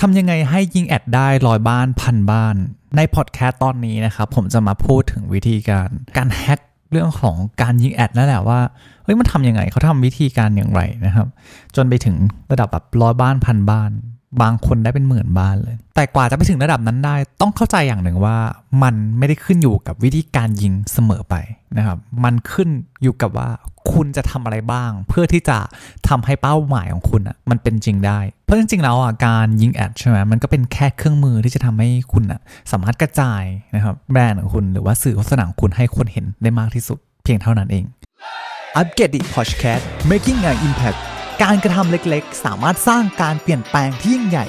ทำยังไงให้ยิงแอดได้ร้อยบ้านพันบ้าน ในพอดแคสต์ตอนนี้นะครับผมจะมาพูดถึงวิธีการ การแฮ็กเรื่องของการยิงแอดนั่นแหละว่าเฮ้ยมันทำยังไงเขาทำวิธีการอย่างไรนะครับ จนไปถึงระดับแบบร้อยบ้านพันบ้าน บางคนได้เป็นหมื่นบ้านเลย แต่กว่าจะไปถึงระดับนั้นได้ ต้องเข้าใจอย่างหนึ่งว่ามันไม่ได้ขึ้นอยู่กับวิธีการยิงเสมอไปนะครับ มันขึ้นอยู่กับว่าคุณจะทำอะไรบ้าง เพื่อที่จะทำให้เป้าหมายของคุณอะมันเป็นจริงได้ เพราะจริงๆแล้วอะการยิงแอดใช่ไหมมันก็เป็นแค่เครื่องมือที่จะทำให้คุณอะสามารถกระจายนะครับแบรนด์ของคุณหรือว่าสื่อโฆษณาของคุณให้คนเห็นได้มากที่สุด เพียงเท่านั้นเองอัปเกรดดิพอดแคสต์ making an impact การกระทำเล็กๆ สามารถสร้างการเปลี่ยนแปลงที่ยิ่งใหญ่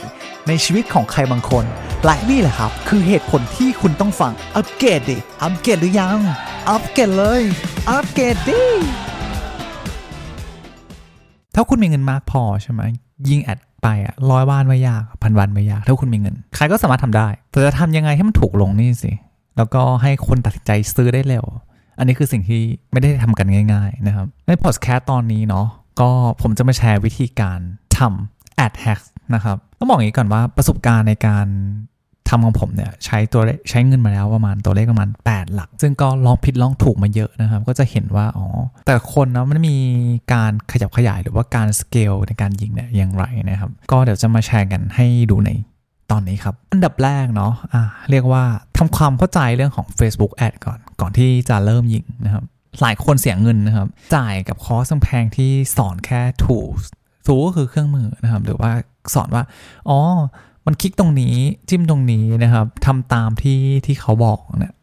ในชีวิตของใครบางคน และนี่แหละครับ คือเหตุผลที่คุณต้องฟังอัปเกรดดิอัปเกรดหรือยัง อัปเกรดเลยอัปเกรดดิถ้าคุณมีเงินมากพอใช่ไหมยิงแอดไปอะร้อยบ้านไม่ยากพันวันไม่ยาก ถ้าคุณมีเงิน ใครก็สามารถทำได้แต่จะทำยังไงให้มันถูกลงนี่สิแล้วก็ให้คนตัดสินใจซื้อได้เร็ว อันนี้คือสิ่งที่ไม่ได้ทำกันง่าย ๆ นะครับ ในพอดแคสต์ตอนนี้เนาะ ก็ผมจะมาแชร์วิธีการทำ ad hack นะครับต้องบอกอย่างนี้ก่อนว่าประสบการณ์ในการทำของผมเนี่ยใช้ตัวเลขใช้เงินมาแล้วประมาณตัวเลขประมาณ 8 หลัก ซึ่งก็ลองผิดลองถูกมาเยอะนะครับ ก็จะเห็นว่าอ๋อแต่คนนะมันมีการขยับขยายหรือว่าการสเกลในการยิงเนี่ยอย่างไรนะครับ ก็เดี๋ยวจะมาแชร์กันให้ดูในตอนนี้ครับ อันดับแรกเนาะอะเรียกว่าทำความเข้าใจเรื่องของ Facebook Ad ก่อน ก่อนที่จะเริ่มยิงนะครับ หลายคนเสียเงินนะครับ จ่ายกับคอร์สแพงที่สอนแค่ tools tool ก็คือเครื่องมือนะครับ หรือว่าสอนว่า อ๋อ มันคลิกตรงนี้จิ้มตรงนี้นะครับทำตามที่ที่เขาบอกเนี่ย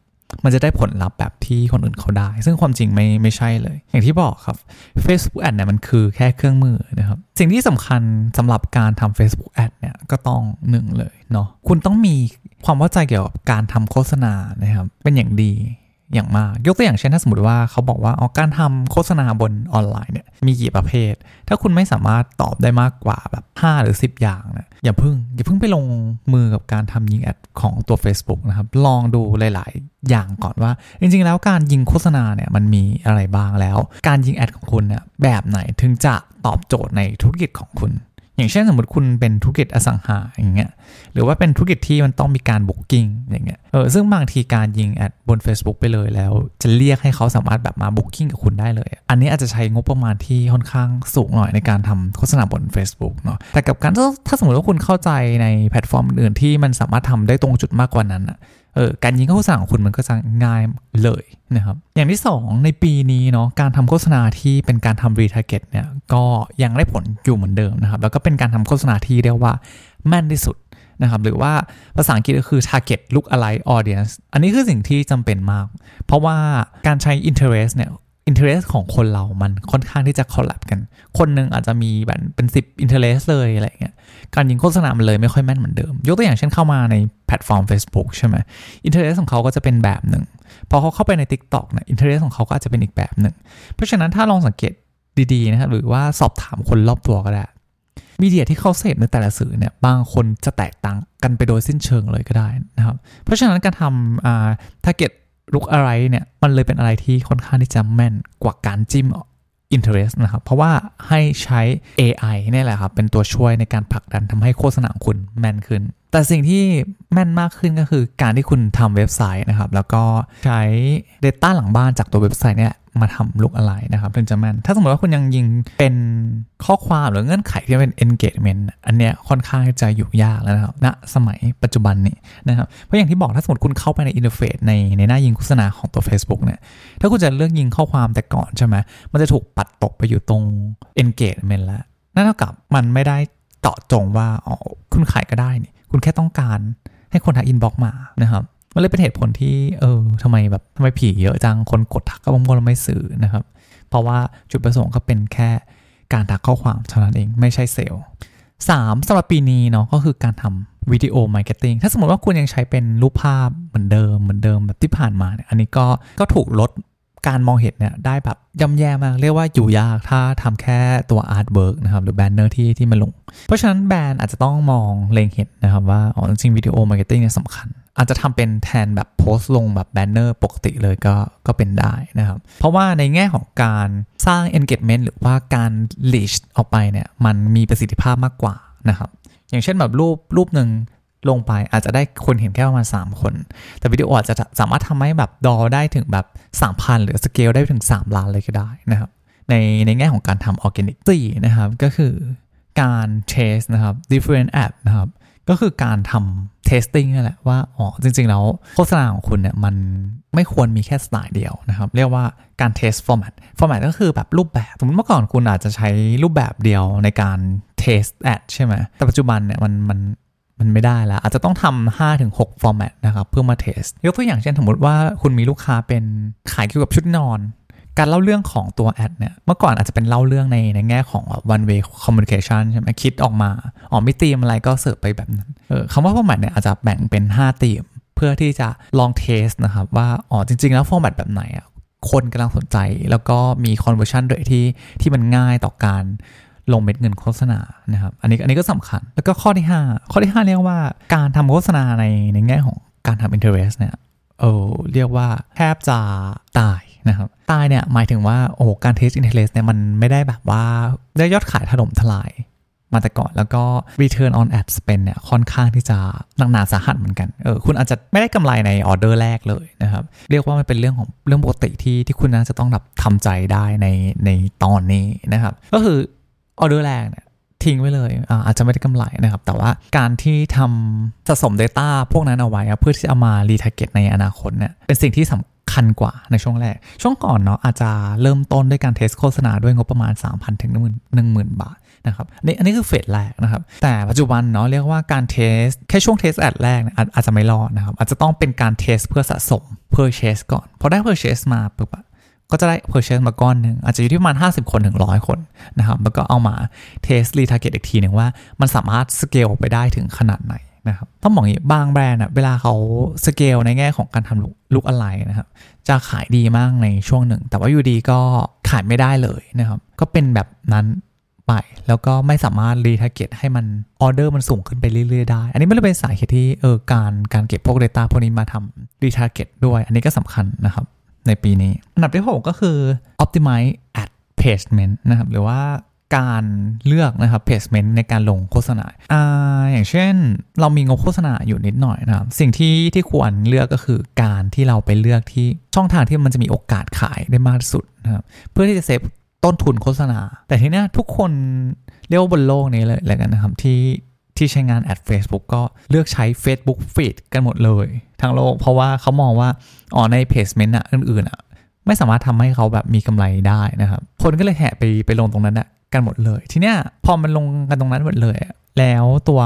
มันจะได้ผลลัพธ์แบบที่คนอื่นเขาได้ ซึ่งความจริงไม่ไม่ใช่เลย อย่างที่บอกครับ Facebook Ad เนี่ยมันคือแค่เครื่องมือนะครับ สิ่งที่สำคัญสำหรับการทำ Facebook Ad เนี่ยก็ต้องหนึ่งเลยเนาะ คุณต้องมีความเข้าใจเกี่ยวกับการทำโฆษณานะครับ เป็นอย่างดี อย่างมาก ยกตัวอย่างเช่นถ้าสมมติว่าเขาบอกว่าอ๋อการทำโฆษณาบนออนไลน์เนี่ยมีกี่ประเภท ถ้าคุณไม่สามารถตอบได้มากกว่าแบบ 5 หรือ 10 อย่างเนี่ยอย่าพึ่ง อย่าพึ่งไปลงมือกับการทำยิงแอดของตัว Facebook นะครับ ลองดูหลาย ๆ อย่างก่อนว่า จริง ๆ แล้วการยิงโฆษณาเนี่ยมันมีอะไรบ้างแล้ว การยิงแอดของคุณเนี่ยแบบไหนถึงจะตอบโจทย์ในธุรกิจของคุณ อย่างเช่นสมมติคุณเป็นธุรกิจอสังหาอย่างเงี้ยหรือว่าเป็นธุรกิจที่มันต้องมีการบุ๊กิ้งอย่างเงี้ยเออซึ่งบางทีการยิงแอดบน Facebook ไปเลยแล้ว จะเรียกให้เขาสามารถแบบมา booking กับคุณได้เลย อันนี้อาจจะใช้งบประมาณที่ค่อนข้างสูงหน่อยในการทำโฆษณาบน Facebook เนาะแต่กับการถ้าสมมติว่าคุณเข้าใจในแพลตฟอร์มอื่นที่มันสามารถทำได้ตรงจุดมากกว่านั้นอะ เออการยิงโฆษณาของคุณมันก็จะง่ายเลยนะครับอย่างที่ 2 ในปีนี้เนาะการทำโฆษณาที่เป็นการทำ retarget เนี่ยก็ยังได้ผลอยู่เหมือนเดิมนะครับแล้วก็เป็นการทำโฆษณาที่เรียกว่าแม่นที่สุดนะครับหรือว่าภาษาอังกฤษก็คือ target look alike audience อันนี้คือสิ่งที่จำเป็นมาก เพราะว่าการใช้ interest เนี่ย interest ของคนเรามันค่อนข้างที่จะ collab กัน คนหนึ่งอาจจะมีแบบเป็น10 interest เลยอะไรเงี้ย การยิงโฆษณามันเลยไม่ค่อยแม่นเหมือนเดิม ยกตัวอย่างเช่นเข้ามาในแพลตฟอร์ม Facebook ใช่ไหม interest ของเขาก็จะเป็นแบบหนึ่ง พอเขาเข้าไปใน TikTok เนี่ย interest ของเขาก็อาจจะเป็นอีกแบบหนึ่ง เพราะฉะนั้นถ้าลองสังเกตดีๆนะครับหรือว่าสอบถามคนรอบตัวก็ได้มีเดียที่เขาเสพในแต่ละสื่อเนี่ยบางคนจะแตกต่างกันไปโดยสิ้นเชิงเลยก็ได้นะครับ เพราะฉะนั้นการทำอ่า target ลุกอะไรเนี่ยมันเลยเป็นอะไรที่ค่อนข้างที่จะแม่นกว่าการจิ้ม interest นะครับ เพราะว่าให้ใช้ AI นี่แหละครับ เป็นตัวช่วยในการผลักดันทำให้โฆษณาของคุณแม่นขึ้น แต่สิ่งที่แม่นมากขึ้นก็คือการที่คุณทำเว็บไซต์นะครับ แล้วก็ใช้ Data หลังบ้านจากตัวเว็บไซต์เนี่ยมาทำลุกอะไรนะครับถึงจะแม่น ถ้าสมมติว่าคุณยังยิงเป็นข้อความหรือเงื่อนไขที่เป็น engagement อันเนี้ยค่อนข้างจะอยู่ยากแล้วนะครับณสมัยปัจจุบันนี้นะครับ เพราะอย่างที่บอกถ้าสมมติคุณเข้าไปใน interface ในในหน้ายิงโฆษณาของตัว Facebook เนี่ย ถ้าคุณจะเลือกยิงข้อความแต่ก่อนใช่ไหมมันจะถูกปัดตกไปอยู่ตรง engagement แล้วนั่นเท่ากับมันไม่ได้เจาะจงว่าอ๋อคุณขายก็ได้นี่ คุณแค่ต้องการให้คนทัก inbox มานะครับ มันเลยเป็นเหตุผลที่เออทำไมแบบทำไมผีเยอะจังคนกดทักก็บางคนไม่ซื้อนะครับ เพราะว่าจุดประสงค์ก็เป็นแค่การทักข้อความเท่านั้นเองไม่ใช่เซลล์สามสำหรับปีนี้เนาะก็คือการทำ video marketing ถ้าสมมติว่าคุณยังใช้เป็นรูปภาพเหมือนเดิมเหมือนเดิมแบบที่ผ่านมาเนี่ยอันนี้ก็ก็ถูกลด การมองเห็นเนี่ยได้แบบย่ำแย่มาก เรียกว่าอยู่ยากถ้าทำแค่ตัว artwork นะครับหรือแบนเนอร์ที่ที่มาลง เพราะฉะนั้นแบรนด์อาจจะต้องมองเล็งเห็นนะครับว่าอ๋อจริง video marketing เนี่ยสำคัญ อาจจะทำเป็นแทนแบบโพสต์ลงแบบแบนเนอร์ปกติเลยก็ก็เป็นได้นะครับ เพราะว่าในแง่ของการสร้าง engagement หรือว่าการ reach ออกไปเนี่ยมันมีประสิทธิภาพมากกว่านะครับอย่างเช่นแบบรูปรูปหนึ่ง ลงไปอาจจะได้คนเห็นแค่ประมาณ 3 คน แต่วิดีโออาจจะสามารถทำให้แบบดอได้ถึงแบบ 3,000 หรือสเกลได้ถึง 3 ล้านเลยก็ได้นะครับ ในในแง่ของการทำออร์แกนิกสี่นะครับ ก็คือการ test นะครับ different ad นะครับ ก็คือการทำ testing นั่นแหละว่า อ๋อ จริง ๆ แล้วโฆษณาของคุณเนี่ยมันไม่ควรมีแค่สไตล์เดียวนะครับ เรียกว่าการ test format format ก็คือแบบรูปแบบ สมมติเมื่อก่อนคุณอาจจะใช้รูปแบบเดียวในการ test ad ใช่ไหมแต่ปัจจุบันเนี่ยมันมัน มันไม่ได้แล้วอาจจะต้องทำ5ถึง6 format นะครับเพื่อมาเทสยกตัวอย่างเช่นสมมติว่าคุณมีลูกค้าเป็นขายเกี่ยวกับชุดนอน การเล่าเรื่องของตัวแอดเนี่ยเมื่อก่อนอาจจะเป็นเล่าเรื่องในในแง่ของ one way communication ใช่ไหมคิดออกมาอ๋อมีธีมอะไรก็เสิร์ฟไปแบบนั้นเออคำว่า format เนี่ยอาจจะแบ่งเป็น5ธีมเพื่อที่จะลองเทสนะครับว่าอ๋อจริง ๆ แล้ว format แบบไหนอะคนกำลังสนใจแล้วก็มี conversion โดยที่ที่มันง่ายต่อการ ลงเม็ดเงินโฆษณานะครับ อันนี้อันนี้ก็สำคัญ แล้วก็ข้อที่ 5 ข้อที่ 5 เรียกว่าการทำโฆษณาในในแง่ของการทำ interest เนี่ยเออเรียกว่าแทบจะตายนะครับ ตายเนี่ยหมายถึงว่าโอ้การ test interest เนี่ยมันไม่ได้แบบว่าได้ยอดขายถล่มทลายมาแต่ก่อนแล้วก็ return on ad spend เนี่ยค่อนข้างที่จะหนักหนาสาหัสเหมือนกันเออคุณอาจจะไม่ได้กำไรในออเดอร์แรกเลยนะครับ เรียกว่ามันเป็นเรื่องของเรื่องปกติที่ที่คุณน่าจะต้องแบบทำใจได้ในในตอนนี้นะครับ ก็คือ ออเดอร์แรกเนี่ยทิ้งไว้เลยอาจจะไม่ได้กำไรนะครับ แต่ว่าการที่ทำสะสม Data พวกนั้นเอาไว้ เพื่อที่จะมารีทาร์เก็ตในอนาคตเนี่ยเป็นสิ่งที่สำคัญกว่าในช่วงแรก ช่วงก่อนเนาะอาจจะเริ่มต้นด้วยการ test โฆษณาด้วยงบประมาณ 3,000ถึง10,000 บาทนะครับอันนี้อันนี้คือ phase แรกนะครับ แต่ปัจจุบันเนาะเรียกว่าการ test แค่ช่วง test ad แรกอาจจะไม่รอดนะครับ อาจจะต้องเป็นการ test เพื่อสะสม purchase ก่อนพอได้ purchase มาปุ๊บ ก็จะได้ purchase มาก้อนหนึ่งอาจจะอยู่ที่ประมาณ 50 คนถึง 100 คนนะครับ แล้วก็เอามา test retarget อีกทีหนึ่งว่ามันสามารถ scale ไปได้ถึงขนาดไหนนะครับ ต้องบอกอย่างนี้บางแบรนด์อะเวลาเขา scale ในแง่ของการทำลุกอะไรนะครับ จะขายดีมากในช่วงหนึ่ง แต่ว่าอยู่ดีๆ ก็ขายไม่ได้เลยนะครับ ก็เป็นแบบนั้นไป แล้วก็ไม่สามารถ retarget ให้มันออเดอร์มันสูงขึ้นไปเรื่อยๆได้ อันนี้ไม่ได้เป็นสาเหตุที่เออการการเก็บพวก Data พวกนี้มาทำ retarget ด้วย อันนี้ก็สำคัญนะครับ ในปีนี้ อันดับที่ 6 ก็คือ optimize ad placement นะครับ หรือว่าการเลือกนะครับ placement ในการลงโฆษณาอ่าอย่างเช่น เรามีงบโฆษณาอยู่นิดหน่อยนะครับ สิ่งที่ที่ควรเลือกก็คือการที่เราไปเลือกที่ช่องทางที่มันจะมีโอกาสขายได้มากที่สุดนะครับ เพื่อที่จะเซฟต้นทุนโฆษณา แต่ทีนี้ทุกคนเรียกว่าบนโลกนี้เลยแล้วกันนะครับที่ ที่ใช้งานแอด Facebook ก็เลือกใช้ Facebook Feed กันหมดเลย ทั้งโลก เพราะว่าเขามองว่าอ๋อใน placement อะอื่นๆอะไม่สามารถทำให้เขาแบบมีกำไรได้นะครับ คนก็เลยแห่ไปไปลงตรงนั้นอะกันหมดเลย ทีเนี้ยพอมันลงกันตรงนั้นหมดเลย แล้วตัว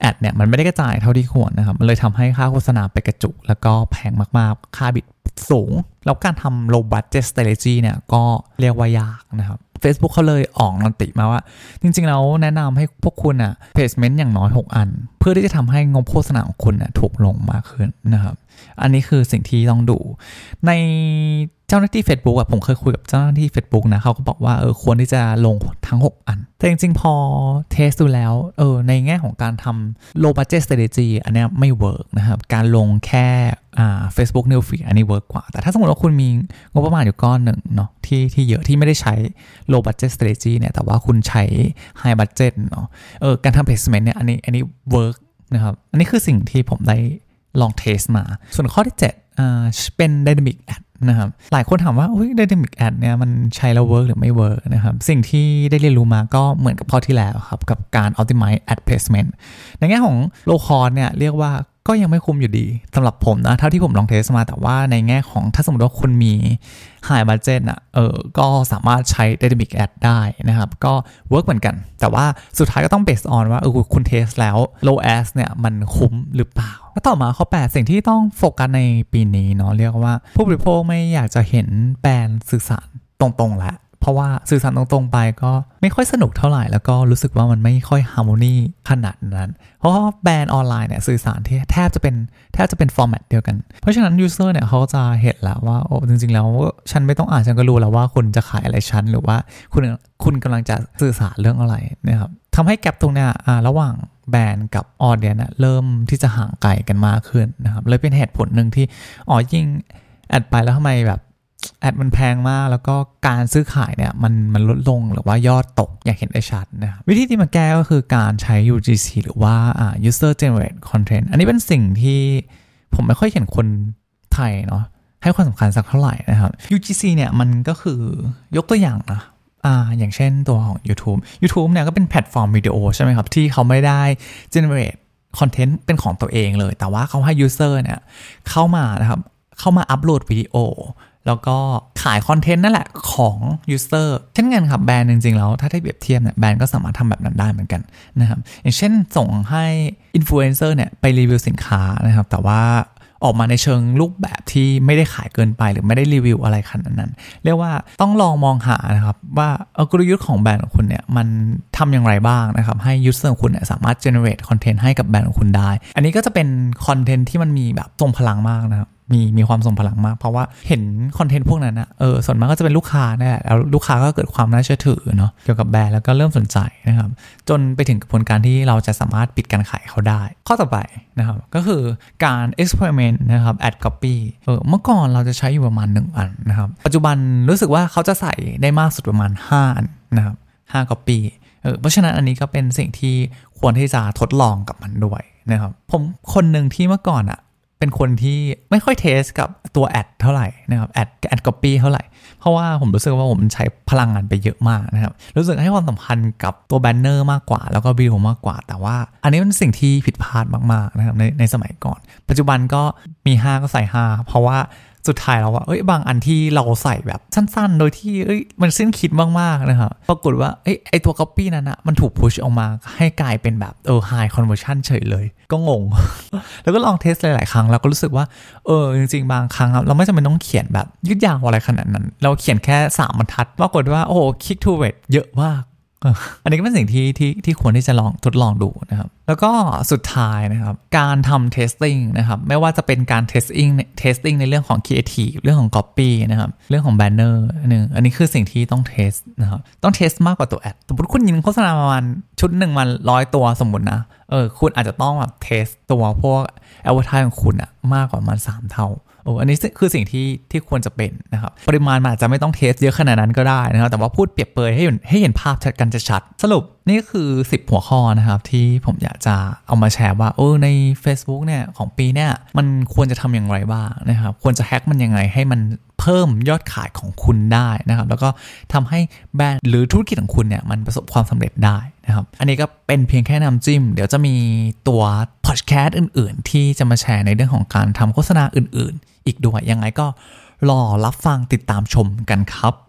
แอดเนี่ยมันไม่ได้กระจายเท่าที่ควรนะครับ มันเลยทำให้ค่าโฆษณาไปกระจุก แล้วก็แพงมากๆ ค่าบิด สูง แล้วการทำ low budget strategy เนี่ยก็เรียกว่ายากนะครับ Facebook เขาเลยออกนันติมาว่า จริงๆแล้วแนะนำให้พวกคุณอะ placement อย่างน้อย 6 อัน เพื่อที่จะทำให้งบโฆษณาของคุณอะถูกลงมากขึ้นนะครับ อันนี้คือสิ่งที่ต้องดู ในเจ้าหน้าที่ Facebook อะผมเคยคุยกับเจ้าหน้าที่ Facebook นะเขาก็บอกว่าเออควรที่จะลงทั้ง 6 อัน แต่จริงๆ พอ test ดูแล้วเออในแง่ของการทำ low budget strategy อันนี้ไม่ work นะครับ การลงแค่ อ่า Facebook New Feed อันนี้ work กว่า แต่ถ้าสมมติว่าคุณมีงบประมาณอยู่ก้อนหนึ่งเนาะที่ที่เยอะที่ไม่ได้ใช้ low budget strategy เนี่ย แต่ว่าคุณใช้ high budget เนาะเออการทำ placement เนี่ยอันนี้อันนี้ work นะครับ อันนี้คือสิ่งที่ผมได้ลอง test มา ส่วนข้อที่7อ่าเป็น dynamic ad นะครับหลายคนถามว่าอุ้ย dynamic ad เนี่ยมันใช้แล้ว work หรือไม่ work นะครับ สิ่งที่ได้เรียนรู้มาก็เหมือนกับข้อที่แล้วครับ กับการ optimize ad placement ในแง่ของ low cost เนี่ยเรียกว่า ก็ยังไม่คุ้มอยู่ดีสำหรับผมนะ เท่าที่ผมลอง test มาแต่ว่าในแง่ของถ้าสมมติว่าคุณมี high budget อะเออก็สามารถใช้ dynamic ad ได้นะครับ ก็ work เหมือนกัน แต่ว่าสุดท้ายก็ต้อง based on ว่าเออคุณ test แล้ว low ads เนี่ยมันคุ้มหรือเปล่าแล้วต่อมาข้อ 8 สิ่งที่ต้องโฟกัสในปีนี้เนาะเรียกว่าผู้บริโภคไม่อยากจะเห็นแบรนด์สื่อสารตรงๆแล้ว เพราะว่าสื่อสารตรงๆไปก็ไม่ค่อยสนุกเท่าไหร่ แล้วก็รู้สึกว่ามันไม่ค่อย harmony ขนาดนั้น เพราะแบรนด์ออนไลน์เนี่ยสื่อสารที่แทบจะเป็นแทบจะเป็น format เดียวกัน เพราะฉะนั้น user เนี่ยเขาจะเห็นแล้วว่าโอ้จริงๆ แล้วฉันไม่ต้องอ่านฉันก็รู้แล้วว่าคุณจะขายอะไรฉันหรือว่าคุณคุณกำลังจะสื่อสารเรื่องอะไรนะครับทำให้แกลบตรงเนี้ยระหว่างแบรนด์กับออเดียนเริ่มที่จะห่างไกลกันมากขึ้นนะครับเลยเป็นเหตุผลหนึ่งที่อ๋อยิ่งแอดไปแล้วทำไมแบบ แอดมันแพงมากแล้วก็การซื้อขายเนี่ยมันมันลดลงหรือว่ายอดตกอย่างเห็นได้ชัดนะครับวิธีที่มาแก้ก็คือการใช้ UGC หรือว่า user generate content อันนี้เป็นสิ่งที่ผมไม่ค่อยเห็นคนไทยเนาะให้ความสำคัญสักเท่าไหร่นะครับ UGC เนี่ยมันก็คือยกตัวอย่างนะอ่าอย่างเช่นตัวของ YouTube YouTube เนี่ยก็เป็นแพลตฟอร์มวิดีโอใช่ไหมครับ ที่เขาไม่ได้ generate คอนเทนต์เป็นของตัวเองเลย แต่ว่าเขาให้ user เนี่ยเข้ามานะครับ เข้ามาอัปโหลดวิดีโอ แล้วก็ขายคอนเทนต์นั่นแหละของ user เช่นกันครับแบรนด์จริง ๆ แล้ว ถ้าได้เปรียบเทียบเนี่ยแบรนด์ก็สามารถทำแบบนั้นได้เหมือนกันนะครับอย่างเช่นส่งให้อินฟลูเอนเซอร์เนี่ยไปรีวิวสินค้านะครับแต่ว่าออกมาในเชิงรูปแบบที่ไม่ได้ขายเกินไปหรือไม่ได้รีวิวอะไรขนาดนั้น เรียกว่าต้องลองมองหานะครับ ว่ากลยุทธ์ของแบรนด์ของคุณเนี่ยมันทำอย่างไรบ้างนะครับ ให้ user ของคุณเนี่ยสามารถ generate คอนเทนต์ให้กับแบรนด์ของคุณได้ อันนี้ก็จะเป็นคอนเทนต์ที่มันมีแบบทรงพลังมากนะครับ มีมีความทรงพลังมาก เพราะว่าเห็นคอนเทนต์พวกนั้นนะเออส่วนมากก็จะเป็นลูกค้านี่แหละแล้วลูกค้าก็เกิดความน่าเชื่อถือเนาะเกี่ยวกับแบรนด์แล้วก็เริ่มสนใจนะครับ จนไปถึงกระบวนการที่เราจะสามารถปิดการขายเขาได้ ข้อต่อไปนะครับก็คือการ experiment นะครับ ad copy เออเมื่อก่อนเราจะใช้อยู่ประมาณ 1 อันนะครับ ปัจจุบันรู้สึกว่าเขาจะใส่ได้มากสุดประมาณ 5 อันนะครับ5 copy เออเพราะฉะนั้นอันนี้ก็เป็นสิ่งที่ควรที่จะทดลองกับมันด้วยนะครับผมคนหนึ่งที่เมื่อก่อนอะ เป็นคนที่ไม่ค่อย test กับตัว ad เท่าไหร่นะครับ ad ad copy เท่าไหร่ เพราะว่าผมรู้สึกว่าผมใช้พลังงานไปเยอะมากนะครับ รู้สึกให้ความสำคัญกับตัวแบนเนอร์มากกว่า แล้วก็วิวมากกว่า แต่ว่าอันนี้เป็นสิ่งที่ผิดพลาดมากๆนะครับในในสมัยก่อน ปัจจุบันก็มี 5 ก็ใส่ 5 เพราะว่า สุดท้ายแล้วว่าเอ้ยบางอันที่เราใส่แบบสั้นๆ โดยที่เอ้ยมันสิ้นคิดมากๆนะครับปรากฏว่าเอ้ยไอตัว copy นั้นนะมันถูกพุชออกมาให้กลายเป็นแบบเออ high conversion เฉยเลย ก็งง แล้วก็ลองเทสหลายๆครั้งแล้วก็รู้สึกว่าเออจริงๆ บางครั้งเราไม่จำเป็นต้องเขียนแบบยืดยาวอะไรขนาดนั้น เราเขียนแค่สามบรรทัดปรากฏว่าโอ้โห click to rate เยอะมาก อันนี้ก็เป็นสิ่งที่ที่ที่ควรที่จะลองทดลองดูนะครับ แล้วก็สุดท้ายนะครับ การทำ testing นะครับ ไม่ว่าจะเป็นการ testing testing ในเรื่องของ creative เรื่องของ copy นะครับ เรื่องของ banner นึงอันนี้คือสิ่งที่ต้อง test นะครับ ต้อง test มากกว่าตัวแอด สมมติคุณยิงโฆษณาประมาณชุดหนึ่งมันร้อยตัวสมมตินะเออคุณอาจจะต้องแบบ test ตัวพวก advertise ของคุณอะมากกว่ามันสามเท่า โอ้อันนี้คือสิ่งที่ที่ควรจะเป็นนะครับ ปริมาณมันอาจจะไม่ต้องเทสเยอะขนาดนั้นก็ได้นะครับ แต่ว่าพูดเปรียบเปยให้เห็นให้เห็นภาพชัดกันจะชัดสรุป นี่คือ 10 หัวข้อนะครับที่ผมอยากจะเอามาแชร์ว่าเออใน Facebook เนี่ยของปีเนี่ยมันควรจะทำอย่างไรบ้างนะครับควรจะแฮ็กมันยังไงให้มันเพิ่มยอดขายของคุณได้นะครับ แล้วก็ทำให้แบรนด์หรือธุรกิจของคุณเนี่ยมันประสบความสำเร็จได้นะครับ อันนี้ก็เป็นเพียงแค่นำจิ้ม เดี๋ยวจะมีตัวพอดแคสต์อื่น ๆ ที่จะมาแชร์ในเรื่องของการทำโฆษณาอื่น ๆ อีกด้วยยังไงก็รอรับฟังติดตามชมกันครับ